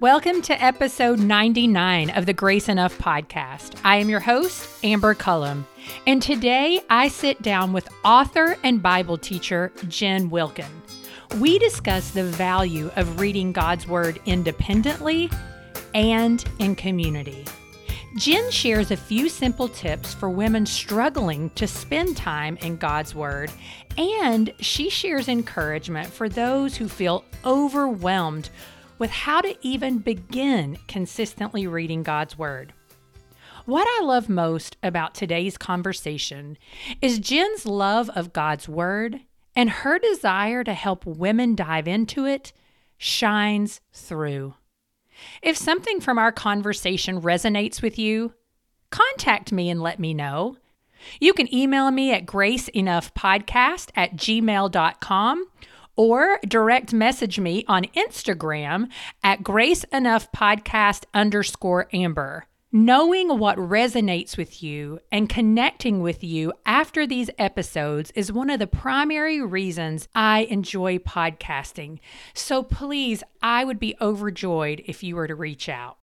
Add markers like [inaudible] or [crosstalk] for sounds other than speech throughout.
Welcome to episode 99 of the Grace Enough podcast. I am your host, Amber Cullum, and today I sit down with author and Bible teacher Jen Wilkin. We discuss the value of reading God's Word independently and in community. Jen shares a few simple tips for women struggling to spend time in God's Word, and she shares encouragement for those who feel overwhelmed with how to even begin consistently reading God's Word. What I love most about today's conversation is Jen's love of God's Word and her desire to help women dive into it shines through. If something from our conversation resonates with you, contact me and let me know. You can email me at graceenoughpodcast at gmail.com or direct message me on Instagram at Grace Enough Podcast underscore Amber. Knowing what resonates with you and connecting with you after these episodes is one of the primary reasons I enjoy podcasting. So please, I would be overjoyed if you were to reach out.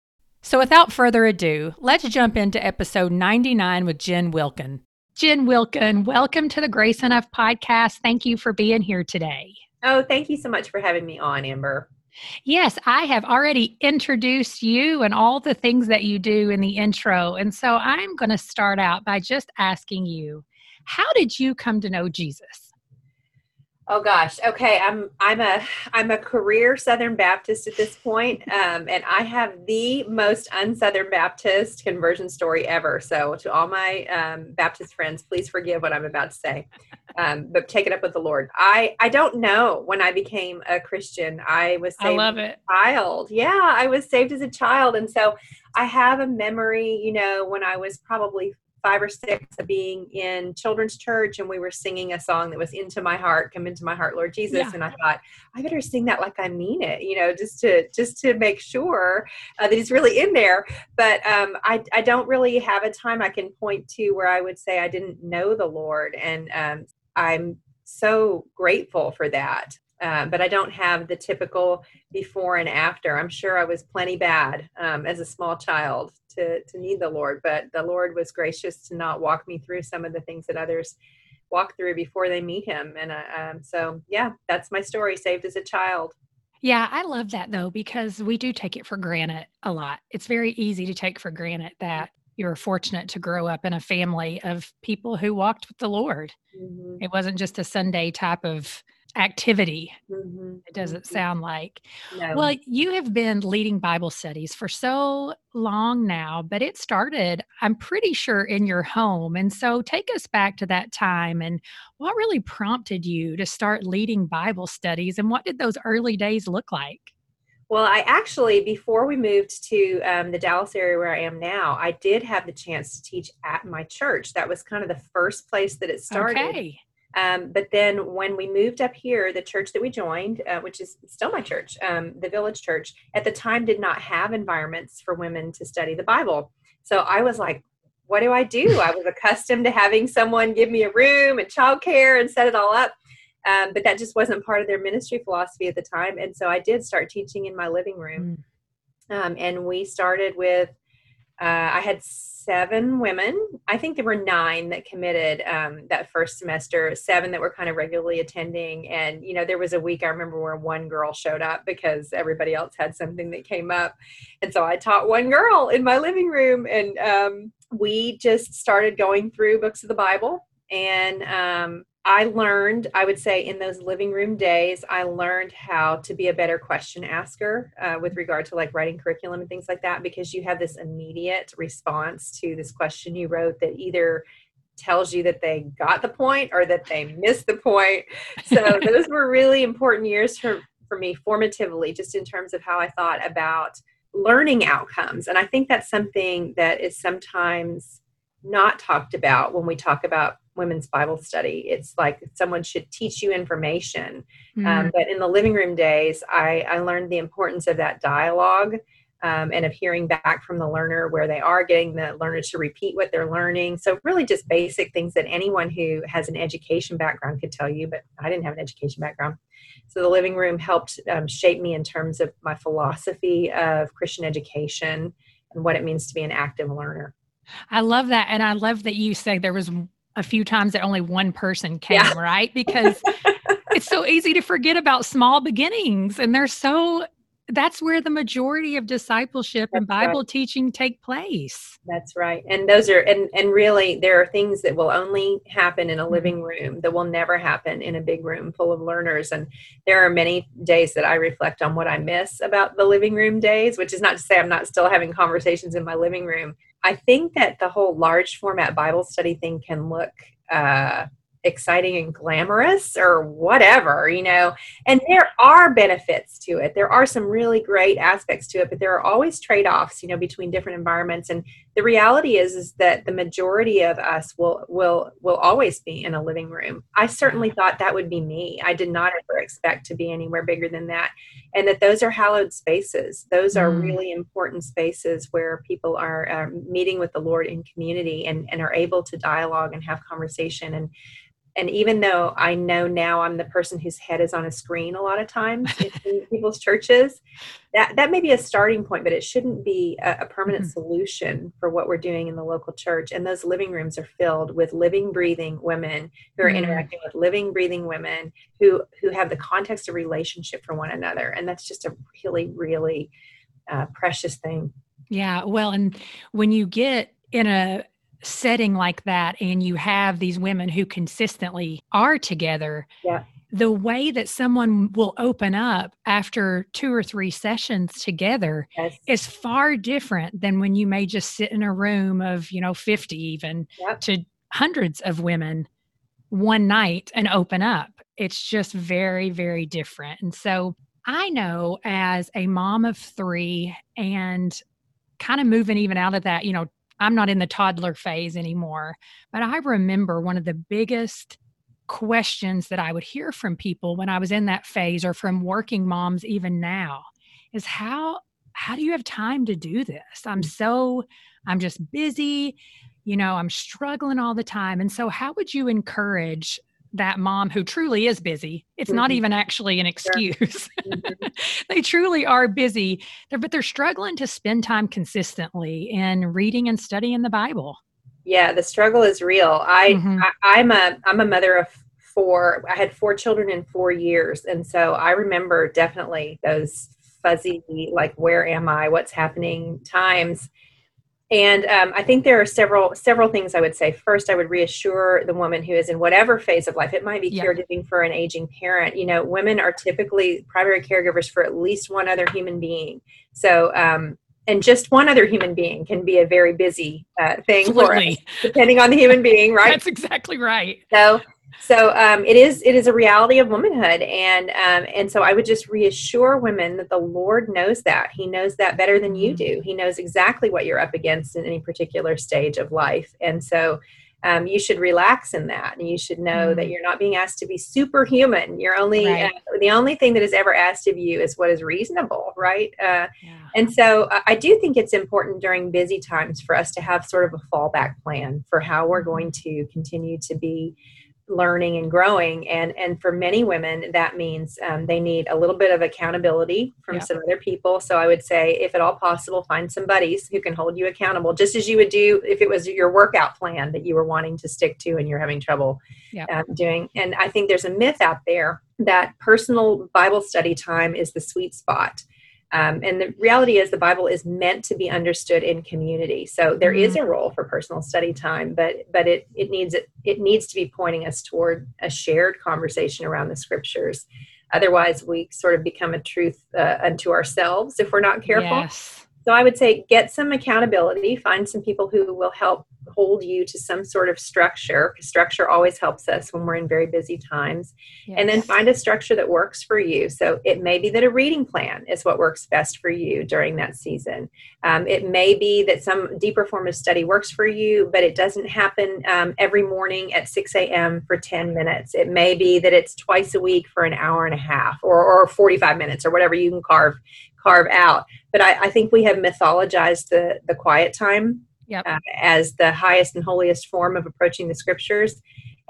So without further ado, let's jump into episode 99 with Jen Wilkin. Jen Wilkin, welcome to the Grace Enough podcast. Thank you for being here today. Oh, thank you so much for having me on, Amber. Yes, I have already introduced you and all the things that you do in the intro. And so I'm going to start out by just asking you, how did you come to know Jesus? Oh gosh. Okay. I'm I'm a I'm a career Southern Baptist at this point, um, and I have the most un-Southern Baptist conversion story ever. So to all my um, Baptist friends, please forgive what I'm about to say, um, but take it up with the Lord. I I don't know when I became a Christian. I was saved I love it. child. Yeah, I was saved as a child, and so I have a memory. You know, when I was probably five or six of being in children's church and we were singing a song that was into my heart come into my heart lord jesus yeah. and i thought i better sing that like i mean it you know just to just to make sure uh, that he's really in there but um, I, I don't really have a time i can point to where i would say i didn't know the lord and um, i'm so grateful for that uh, but I don't have the typical before and after. I'm sure I was plenty bad um, as a small child to, to need the Lord, but the Lord was gracious to not walk me through some of the things that others walk through before they meet Him. And uh, um, so, yeah, that's my story, saved as a child. Yeah, I love that though, because we do take it for granted a lot. It's very easy to take for granted that you're fortunate to grow up in a family of people who walked with the Lord. Mm-hmm. It wasn't just a Sunday type of activity. Mm-hmm. It doesn't mm-hmm. sound like. No. Well, you have been leading Bible studies for so long now, but it started, I'm pretty sure, in your home. And so take us back to that time and what really prompted you to start leading Bible studies and what did those early days look like? Well, I actually, before we moved to um, the Dallas area where I am now, I did have the chance to teach at my church. That was kind of the first place that it started. Okay. Um, but then when we moved up here, the church that we joined, uh, which is still my church, um, the Village Church, at the time did not have environments for women to study the Bible. So I was like, what do I do? I was accustomed to having someone give me a room and childcare and set it all up. Um, but that just wasn't part of their ministry philosophy at the time. And so I did start teaching in my living room. Mm. and we started with, uh, I had seven women. I think there were nine that committed um, that first semester, seven that were kind of regularly attending. And, you know, there was a week I remember where one girl showed up because everybody else had something that came up. And so I taught one girl in my living room. And um, we just started going through books of the Bible. And um, I learned, I would say, in those living room days, I learned how to be a better question asker uh, with regard to like writing curriculum and things like that, because you have this immediate response to this question you wrote that either tells you that they got the point or that they missed the point. So [laughs] those were really important years for, for me formatively, just in terms of how I thought about learning outcomes. And I think that's something that is sometimes not talked about when we talk about women's Bible study. It's like someone should teach you information. Mm-hmm. Um, but in the living room days, I, I learned the importance of that dialogue um, and of hearing back from the learner where they are, getting the learner to repeat what they're learning. So, really, just basic things that anyone who has an education background could tell you, but I didn't have an education background. So, the living room helped um, shape me in terms of my philosophy of Christian education and what it means to be an active learner. I love that. And I love that you say there was a few times that only one person came, yeah. right? Because [laughs] it's so easy to forget about small beginnings and they're so that's where the majority of discipleship that's and bible right. teaching take place that's right and those are and and really there are things that will only happen in a mm-hmm. living room that will never happen in a big room full of learners and there are many days that i reflect on what i miss about the living room days which is not to say i'm not still having conversations in my living room i think that the whole large format bible study thing can look uh exciting and glamorous or whatever, you know. And there are benefits to it. There are some really great aspects to it, but there are always trade-offs, you know, between different environments. And the reality is is that the majority of us will will will always be in a living room. I certainly thought that would be me. I did not ever expect to be anywhere bigger than that. And that those are hallowed spaces. Those are mm. really important spaces where people are um, meeting with the Lord in community and, and are able to dialogue and have conversation and and even though I know now I'm the person whose head is on a screen a lot of times [laughs] in people's churches, that that may be a starting point, but it shouldn't be a, a permanent mm-hmm. solution for what we're doing in the local church. And those living rooms are filled with living, breathing women who are mm-hmm. interacting with living, breathing women who who have the context of relationship for one another, and that's just a really, really uh, precious thing. Yeah, well, and when you get in a setting like that and you have these women who consistently are together yeah. the way that someone will open up after two or three sessions together yes. is far different than when you may just sit in a room of you know 50 even to hundreds of women one night and open up. It's just very very different. And so i know as a mom of three and kind of moving even out of that you know I'm not in the toddler phase anymore. But I remember one of the biggest questions that I would hear from people when I was in that phase or from working moms even now is how how do you have time to do this? I'm mm. so I'm just busy, you know, I'm struggling all the time. And so how would you encourage that mom who truly is busy. It's mm-hmm. not even actually an excuse. Mm-hmm. [laughs] they truly are busy, they're, but they're struggling to spend time consistently in reading and studying the Bible. Yeah, the struggle is real. I, mm-hmm. I I'm a I'm a mother of four. I had four children in four years, and so I remember definitely those fuzzy like where am I? What's happening? Times and um, I think there are several several things I would say. First, I would reassure the woman who is in whatever phase of life. It might be caregiving for an aging parent. You know, women are typically primary caregivers for at least one other human being. So, um, and just one other human being can be a very busy uh, thing Absolutely. for us, depending on the human being, right? That's exactly right. So so um, it is it is a reality of womanhood and um, and so i would just reassure women that the lord knows that he knows that better than you mm-hmm. do he knows exactly what you're up against in any particular stage of life and so um, you should relax in that and you should know mm. that mm-hmm. you're not being asked to be superhuman you're only right. uh, the only thing that is ever asked of you is what is reasonable right uh, yeah. and so uh, i do think it's important during busy times for us to have sort of a fallback plan for how we're mm-hmm. going to continue to be learning and growing and and for many women that means um, they need a little bit of accountability from yeah. some other people so i would say if at all possible find some buddies who can hold you accountable just as you would do if it was your workout plan that you were wanting to stick to and you're having trouble yeah. um, doing and i think there's a myth out there that personal bible study time is the sweet spot um, and the reality is, the Bible is meant to be understood in community. So there mm-hmm. is a role for personal study time, but but it it needs it, it needs to be pointing us toward a shared conversation around the scriptures. Otherwise, we sort of become a truth uh, unto ourselves if we're not careful. Yes. So I would say get some accountability, find some people who will help hold you to some sort of structure. Structure always helps us when we're in very busy times. Yes. And then find a structure that works for you. So it may be that a reading plan is what works best for you during that season. Um, it may be that some deeper form of study works for you, but it doesn't happen um, every morning at 6 a.m. for 10 minutes. It may be that it's twice a week for an hour and a half or, or 45 minutes or whatever you can carve carve out. But I, I think we have mythologized the the quiet time yep. uh, as the highest and holiest form of approaching the scriptures.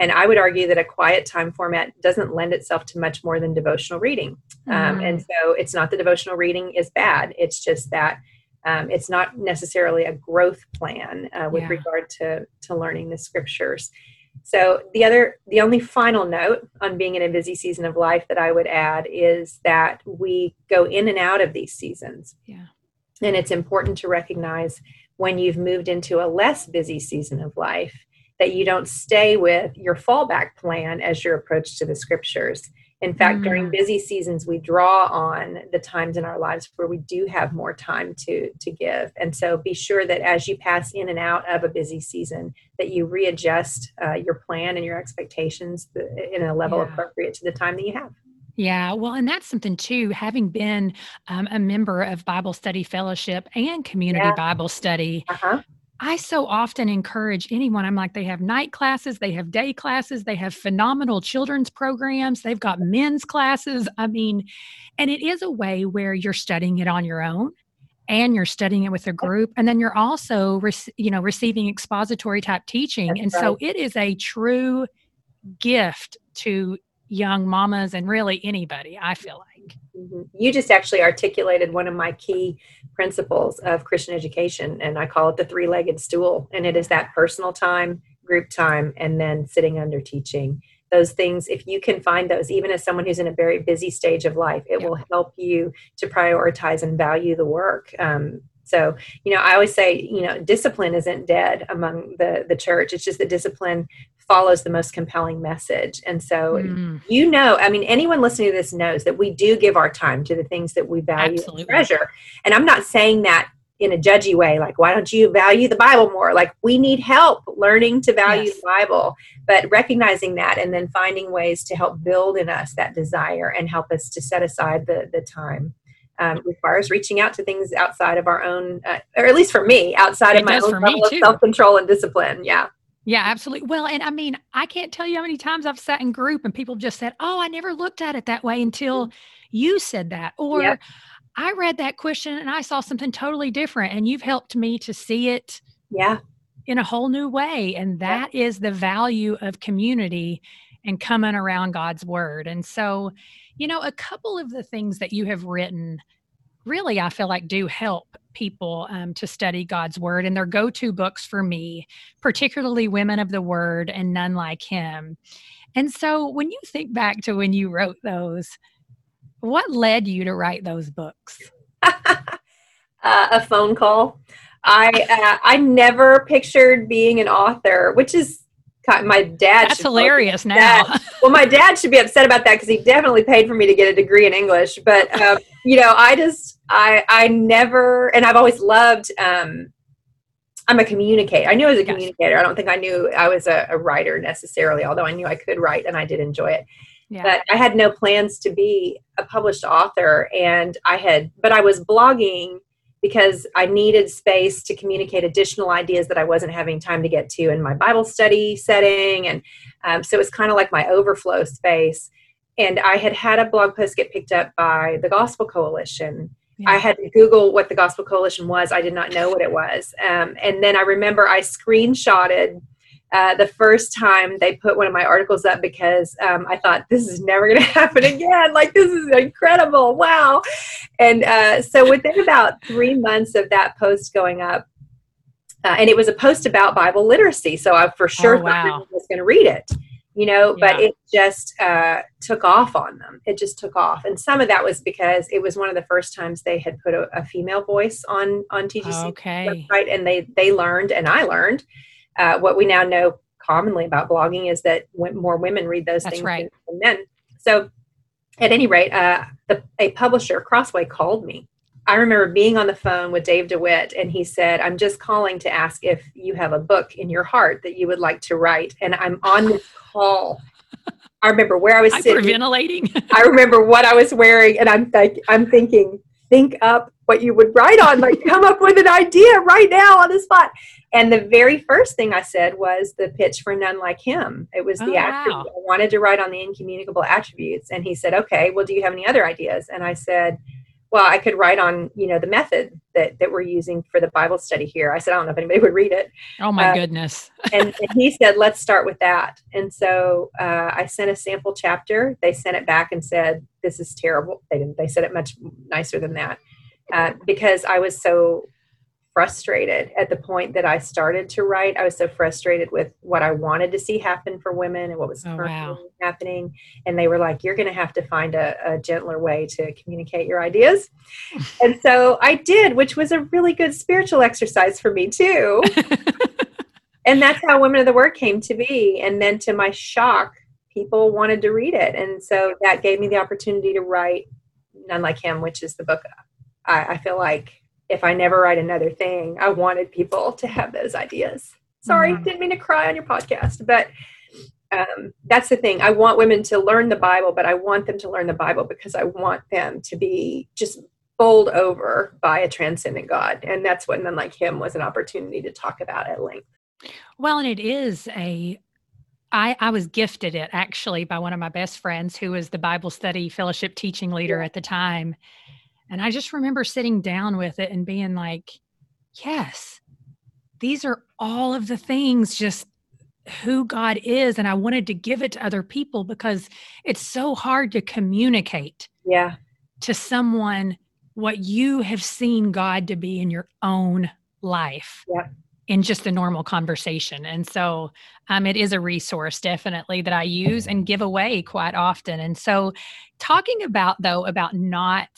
And I would argue that a quiet time format doesn't lend itself to much more than devotional reading. Um, mm. Um, and so it's not the devotional reading is bad. It's just that um, it's not necessarily a growth plan uh, with yeah. regard to, to learning the scriptures. So the other, the only final note on being in a busy season of life that I would add is that we go in and out of these seasons. Yeah. And it's important to recognize when you've moved into a less busy season of life that you don't stay with your fallback plan as your approach to the scriptures. In fact, mm. during busy seasons, we draw on the times in our lives where we do have more time to to give. And so, be sure that as you pass in and out of a busy season, that you readjust uh, your plan and your expectations in a level yeah. appropriate to the time that you have. Yeah, well, and that's something too. Having been um, a member of Bible Study Fellowship and Community yeah. Bible Study, uh-huh. I so often encourage anyone. I'm like, they have night classes, they have day classes, they have phenomenal children's programs, they've got men's classes. I mean, and it is a way where you're studying it on your own and you're studying it with a group and then you're also you know receiving expository type teaching That's and right. so it is a true gift to young mamas and really anybody, I feel like. Mm-hmm. You just actually articulated one of my key principles of Christian education, and I call it the three legged stool. And it is that personal time, group time, and then sitting under teaching. Those things, if you can find those, even as someone who's in a very busy stage of life, it will help you to prioritize and value the work. Um, so, you know, I always say, you know, discipline isn't dead among the the church. It's just that discipline follows the most compelling message. And so, mm. you know, I mean, anyone listening to this knows that we do give our time to the things that we value Absolutely. and treasure. And I'm not saying that in a judgy way, like, why don't you value the Bible more? Like, we need help learning to value yes. the Bible, but recognizing that and then finding ways to help build in us that desire and help us to set aside the, the time. Um, requires reaching out to things outside of our own, uh, or at least for me, outside it of my own level of self control and discipline. Yeah. Yeah, absolutely. Well, and I mean, I can't tell you how many times I've sat in group and people just said, "Oh, I never looked at it that way until mm-hmm. you said that," or yep. "I read that question and I saw something totally different, and you've helped me to see it." Yeah. In a whole new way, and that is the value of community and coming around God's word. And so, you know, a couple of the things that you have written really, I feel like, do help people um, to study God's word. And they're go to books for me, particularly Women of the Word and None Like Him. And so when you think back to when you wrote those, what led you to write those books? [laughs] uh, a phone call. I uh, I never pictured being an author, which is my dad. That's hilarious now. well, my dad should be upset about that because he definitely paid for me to get a degree in English. But um, you know, I just I I never and I've always loved. Um, I'm a communicator. I knew I was a communicator. I don't think I knew I was a, a writer necessarily, although I knew I could write and I did enjoy it. Yeah. But I had no plans to be a published author, and I had, but I was blogging because I needed space to communicate additional ideas that I wasn't having time to get to in my Bible study setting. And um, so it's kind of like my overflow space. And I had had a blog post get picked up by the Gospel Coalition. Yeah. I had to Google what the Gospel Coalition was. I did not know what it was. Um, and then I remember I screenshotted uh, the first time they put one of my articles up because um, I thought this is never going [laughs] to happen again. Like this is incredible! Wow! And uh, so within about three months of that post going up, uh, and it was a post about Bible literacy, so I for sure oh, wow. was going to read it. You know, yeah. but it just uh, took off on them. It just took off, and some of that was because it was one of the first times they had put a, a female voice on on TGC okay. website, and they they learned, and I learned uh, what we now know commonly about blogging is that more women read those That's things right. than men. So, at any rate, uh, the, a publisher, Crossway, called me. I remember being on the phone with Dave DeWitt, and he said, I'm just calling to ask if you have a book in your heart that you would like to write. And I'm on this call. I remember where I was [laughs] sitting. Hyperventilating. I remember what I was wearing, and I'm like, I'm thinking, think up what you would write on, like come up with an idea right now on the spot. And the very first thing I said was the pitch for None Like Him. It was the Oh, attribute. wow. I wanted to write on the incommunicable attributes. And he said, okay, well, do you have any other ideas? And I said, well, I could write on, you know, the method that, that we're using for the Bible study here. I said, I don't know if anybody [laughs] would read it. Oh my Uh, goodness. [laughs] And, and he said, let's start with that. And so uh, I sent a sample chapter. They sent it back and said, this is terrible. They didn't, they said it much nicer than that uh, because I was so frustrated at the point that I started to write. I was so frustrated with what I wanted to see happen for women and what was Oh, currently wow. happening. And they were like, you're going to have to find a, a gentler way to communicate your ideas. [laughs] and so I did, which was a really good spiritual exercise for me too. [laughs] and that's how Women of the Word came to be. And then to my shock, people wanted to read it. And so that gave me the opportunity to write None Like Him, which is the book I, I feel like if I never write another thing, I wanted people to have those ideas. Sorry, Mhm. didn't mean to cry on your podcast, but um, that's the thing. I want women to learn the Bible, but I want them to learn the Bible because I want them to be just bowled over by a transcendent God. And that's what None Like Him was an opportunity to talk about at length. Well, and it is a I, I was gifted it actually by one of my best friends who was the Bible study fellowship teaching leader at the time. And I just remember sitting down with it and being like, yes, these are all of the things just who God is. And I wanted to give it to other people because it's so hard to communicate Yeah. to someone what you have seen God to be in your own life Yeah in just a normal conversation. And so um, it is a resource definitely that I use and give away quite often. And so talking about though about not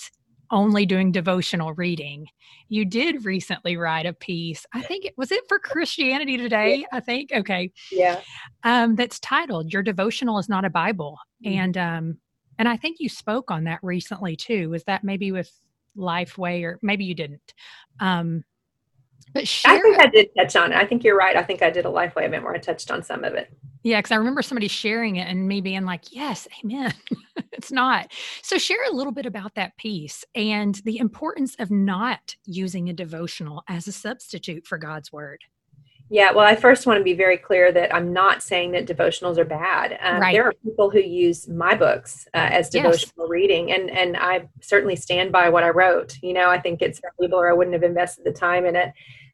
only doing devotional reading, you did recently write a piece. I think it was it for Christianity Today. I think okay, Yeah. um, that's titled "Your Devotional is Not a Bible," Mhm. and um, and I think you spoke on that recently too. Was that maybe with Lifeway or maybe you didn't? Um, but I think I did touch on it. I think you're right. I think I did a Lifeway event where I touched on some of it. yeah, because I remember somebody sharing it and me being like, "Yes, Amen." [laughs] it's not. So share a little bit about that piece and the importance of not using a devotional as a substitute for God's word. Yeah, well, I first want to be very clear that I'm not saying that devotionals are bad. Um, Right. There are people who use my books uh, as Yes. devotional reading, and and I certainly stand by what I wrote. You know, I think it's valuable, or I wouldn't have invested the time in it.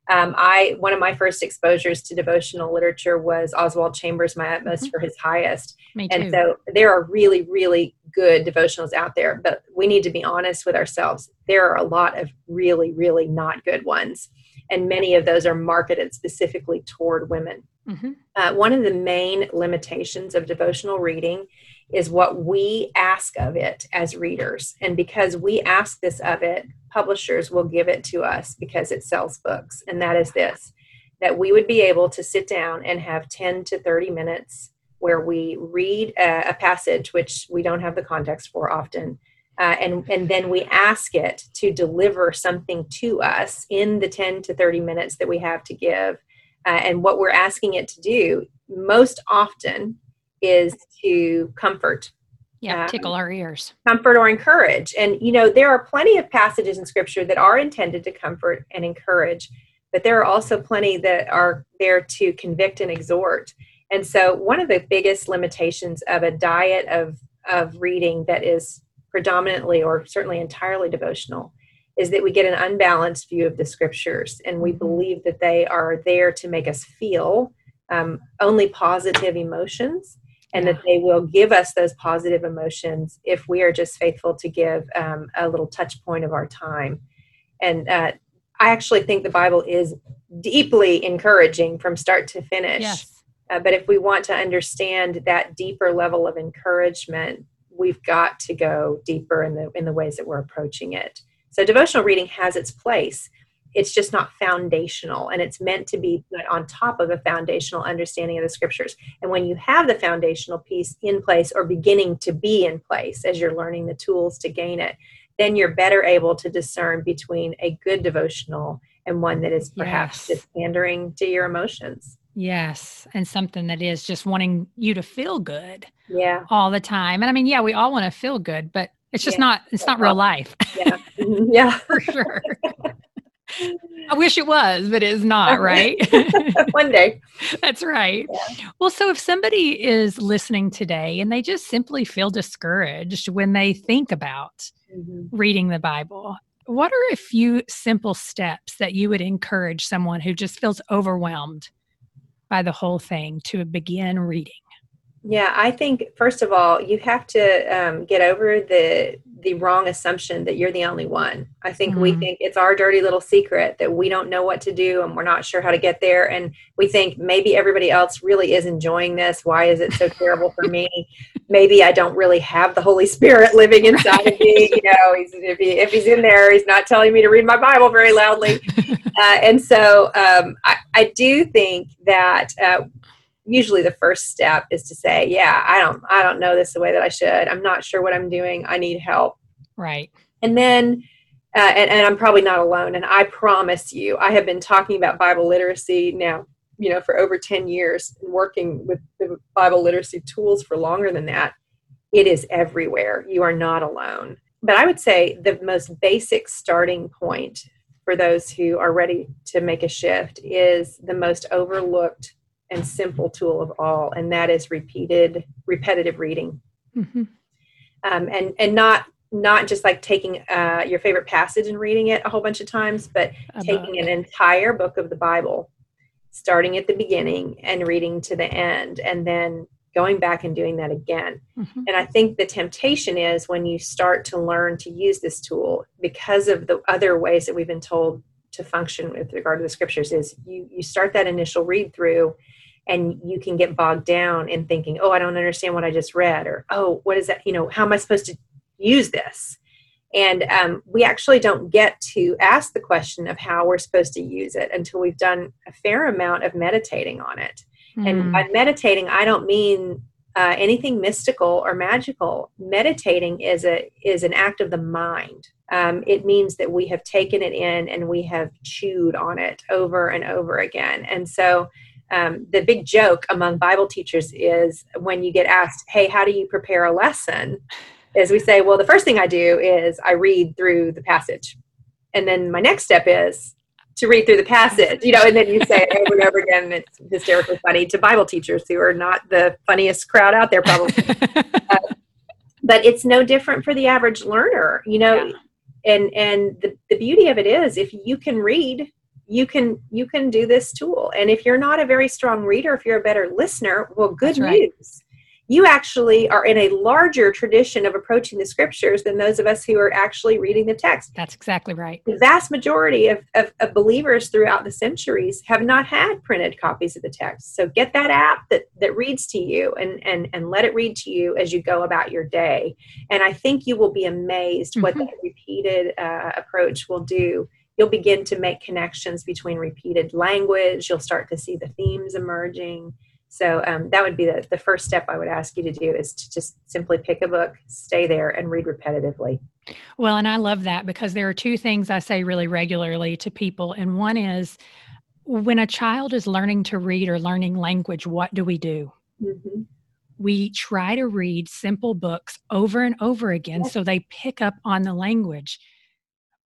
Um, I one of my first exposures to devotional literature was Oswald Chambers' "My Utmost Mhm. for His Highest," and so there are really, really good devotionals out there. But we need to be honest with ourselves. There are a lot of really, really not good ones, and many of those are marketed specifically toward women. Mhm. Uh, one of the main limitations of devotional reading is what we ask of it as readers. And because we ask this of it, publishers will give it to us because it sells books. And that is this that we would be able to sit down and have 10 to 30 minutes where we read a, a passage, which we don't have the context for often. Uh, and, and then we ask it to deliver something to us in the 10 to 30 minutes that we have to give uh, and what we're asking it to do most often is to comfort yeah, um, tickle our ears. comfort or encourage and you know there are plenty of passages in scripture that are intended to comfort and encourage but there are also plenty that are there to convict and exhort and so one of the biggest limitations of a diet of of reading that is predominantly or certainly entirely devotional is that we get an unbalanced view of the scriptures and we Mhm. believe that they are there to make us feel um, only positive emotions and that they will give us those positive emotions if we are just faithful to give um, a little touch point of our time and uh, i actually think the bible is deeply encouraging from start to finish Yes. uh, but if we want to understand that deeper level of encouragement, we've got to go deeper in the in the ways that we're approaching it. So devotional reading has its place. It's just not foundational, and it's meant to be put on top of a foundational understanding of the scriptures. And when you have the foundational piece in place or beginning to be in place as you're learning the tools to gain it, then you're better able to discern between a good devotional and one that is perhaps yes. just pandering to your emotions. Yes. And something that is just wanting you to feel good. Yeah. All the time. And I mean, yeah, we all want to feel good, but it's just yeah. not, it's not real life. [laughs] Yeah. Mm-hmm. yeah. [laughs] For sure. I wish it was, but it's not, right? [laughs] One day. That's right. Yeah. Well, so if somebody is listening today and they just simply feel discouraged when they think about mm-hmm. reading the Bible, what are a few simple steps that you would encourage someone who just feels overwhelmed by the whole thing to begin reading? Yeah, I think first of all, you have to um, get over the the wrong assumption that you're the only one. I think mm-hmm. we think it's our dirty little secret that we don't know what to do and we're not sure how to get there, and we think maybe everybody else really is enjoying this. Why is it so [laughs] terrible for me? Maybe I don't really have the Holy Spirit living inside right. of me. You know, he's, if he if he's in there, he's not telling me to read my Bible very loudly. [laughs] Uh, and so um, I, I do think that uh, usually the first step is to say yeah i don't i don't know this the way that i should. I'm not sure what i'm doing. I need help. Right. And then uh, and, and i'm probably not alone and i promise you i have been talking about bible literacy now you know for over 10 years and working with the bible literacy tools for longer than that. It is everywhere. You are not alone. But i would say the most basic starting point for those who are ready to make a shift is the most overlooked and simple tool of all, and that is repeated, repetitive reading. Mm-hmm. Um, and and not not just like taking uh, your favorite passage and reading it a whole bunch of times, but taking an entire book of the Bible, starting at the beginning and reading to the end, and then going back and doing that again. Mm-hmm. And I think the temptation is when you start to learn to use this tool because of the other ways that we've been told to function with regard to the scriptures is you you start that initial read through and you can get bogged down in thinking oh i don't understand what i just read or oh what is that you know how am i supposed to use this? And um, we actually don't get to ask the question of how we're supposed to use it until we've done a fair amount of meditating on it. Mm. and by meditating i don't mean uh, anything mystical or magical. Meditating is a is an act of the mind. Um, it means that we have taken it in and we have chewed on it over and over again. And so um, the big joke among Bible teachers is when you get asked, Hey, how do you prepare a lesson? Is we say, Well, the first thing I do is I read through the passage. And then my next step is to read through the passage, you know, and then you say it [laughs] over and over again. It's hysterically funny to Bible teachers who are not the funniest crowd out there, probably. [laughs] uh, but it's no different for the average learner, you know. Yeah. And and the, the beauty of it is if you can read you can you can do this tool and if you're not a very strong reader if you're a better listener well good right. news you actually are in a larger tradition of approaching the scriptures than those of us who are actually reading the text. That's exactly right. The vast majority of, of, of, believers throughout the centuries have not had printed copies of the text. So get that app that, that reads to you and, and, and let it read to you as you go about your day. And I think you will be amazed mm-hmm. what that repeated uh, approach will do you'll begin to make connections between repeated language. You'll start to see the themes emerging. So um, that would be the, the first step I would ask you to do is to just simply pick a book, stay there, and read repetitively. Well, and I love that because there are two things I say really regularly to people. And one is when a child is learning to read or learning language, what do we do? Mm-hmm. We try to read simple books over and over again yes. so they pick up on the language.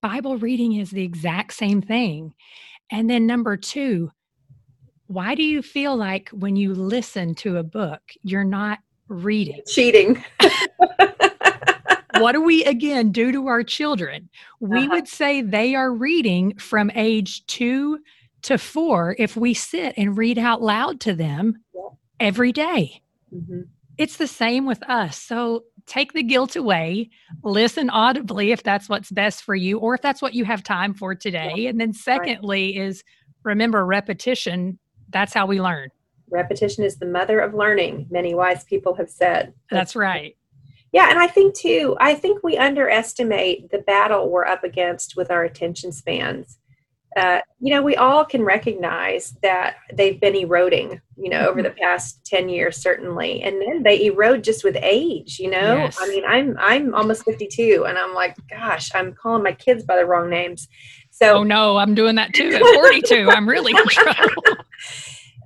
Bible reading is the exact same thing. And then number two, why do you feel like when you listen to a book, you're not reading? Cheating. what do we [laughs] again do to our children? We uh-huh. would say they are reading from age two to four if we sit and read out loud to them yeah. every day. Mm-hmm. It's the same with us. So take the guilt away, listen audibly if that's what's best for you, or if that's what you have time for today. Yeah. And then, secondly, right. is remember repetition. That's how we learn. Repetition is the mother of learning, many wise people have said. That's right. Yeah, and I think too, I think we underestimate the battle we're up against with our attention spans. Uh, you know, we all can recognize that they've been eroding, you know, over the past 10 years, certainly. And then they erode just with age, you know, Yes. I mean, I'm, I'm almost 52 and I'm like, gosh, I'm calling my kids by the wrong names. So, Oh no, I'm doing that too at 42. [laughs] I'm really in trouble.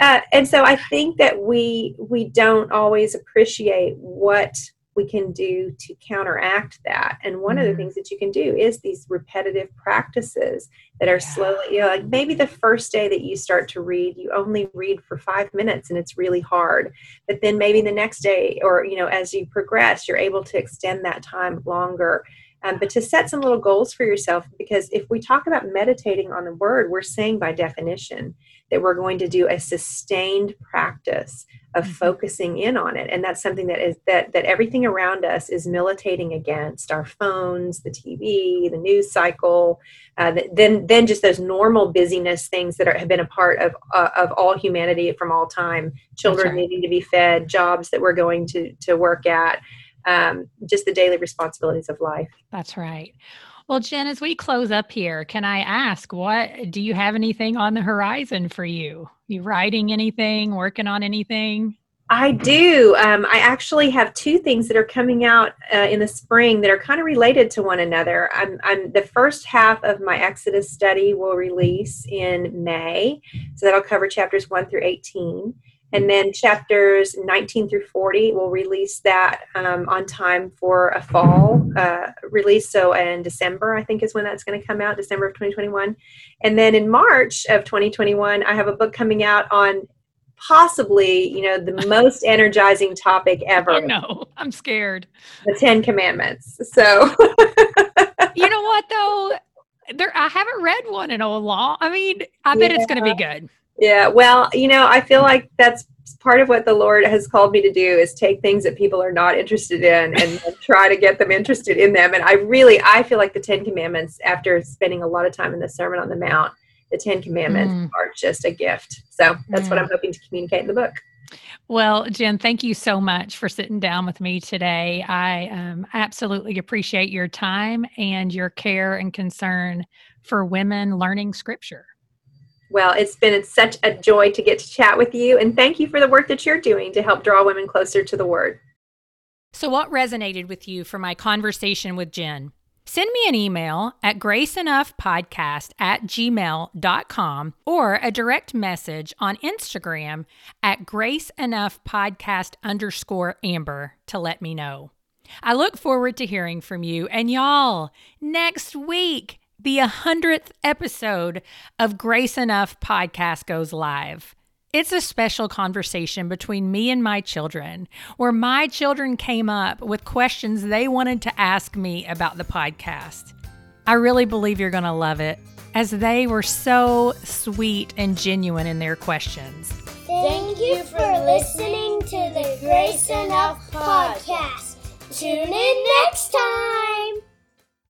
uh, and so I think that we, we don't always appreciate what we can do to counteract that. And one of the Mhm. things that you can do is these repetitive practices that are Yeah. slowly, you know, like maybe the first day that you start to read, you only read for five minutes and it's really hard. But then maybe the next day, or, you know, as you progress, you're able to extend that time longer. Um, but to set some little goals for yourself, because if we talk about meditating on the word, we're saying by definition that we're going to do a sustained practice of Mhm. focusing in on it and that's something that is that that everything around us is militating against our phones the tv the news cycle uh, then then just those normal busyness things that are, have been a part of uh, of all humanity from all time children right. needing to be fed jobs that we're going to to work at um, just the daily responsibilities of life That's right. Well, Jen, as we close up here, can I ask what do you have anything on the horizon for you? You writing anything, working on anything? I do. Um, I actually have two things that are coming out uh, in the spring that are kind of related to one another. I'm, I'm the first half of my Exodus study will release in May, so that'll cover chapters one through eighteen, and then chapters nineteen through forty will release that um, on time for a fall uh, release. So in December, I think is when that's going to come out, December of 2021, and then in March of 2021, I have a book coming out on possibly you know the [laughs] most energizing topic ever Oh no, I'm scared. the 10 commandments so [laughs] You know what though? There I haven't read one in a long. I mean, I bet it's going to be good. Yeah well you know i feel like that's part of what the lord has called me to do is take things that people are not interested in and, [laughs] try to get them interested in them and i really i feel like the 10 commandments after spending a lot of time in the sermon on the mount the 10 commandments Mm. are just a gift so that's what Mm. i'm hoping to communicate in the book Well, Jen, thank you so much for sitting down with me today. I um, absolutely appreciate your time and your care and concern for women learning scripture. Well, it's been such a joy to get to chat with you, and thank you for the work that you're doing to help draw women closer to the Word. So, what resonated with you from my conversation with Jen? Send me an email at graceenoughpodcast at gmail.com or a direct message on Instagram at graceenoughpodcast underscore amber to let me know. I look forward to hearing from you. And y'all, next week, the 100th episode of Grace Enough Podcast goes live. It's a special conversation between me and my children, where my children came up with questions they wanted to ask me about the podcast. I really believe you're going to love it, as they were so sweet and genuine in their questions. Thank you for listening to the Grace Enough podcast. Tune in next time.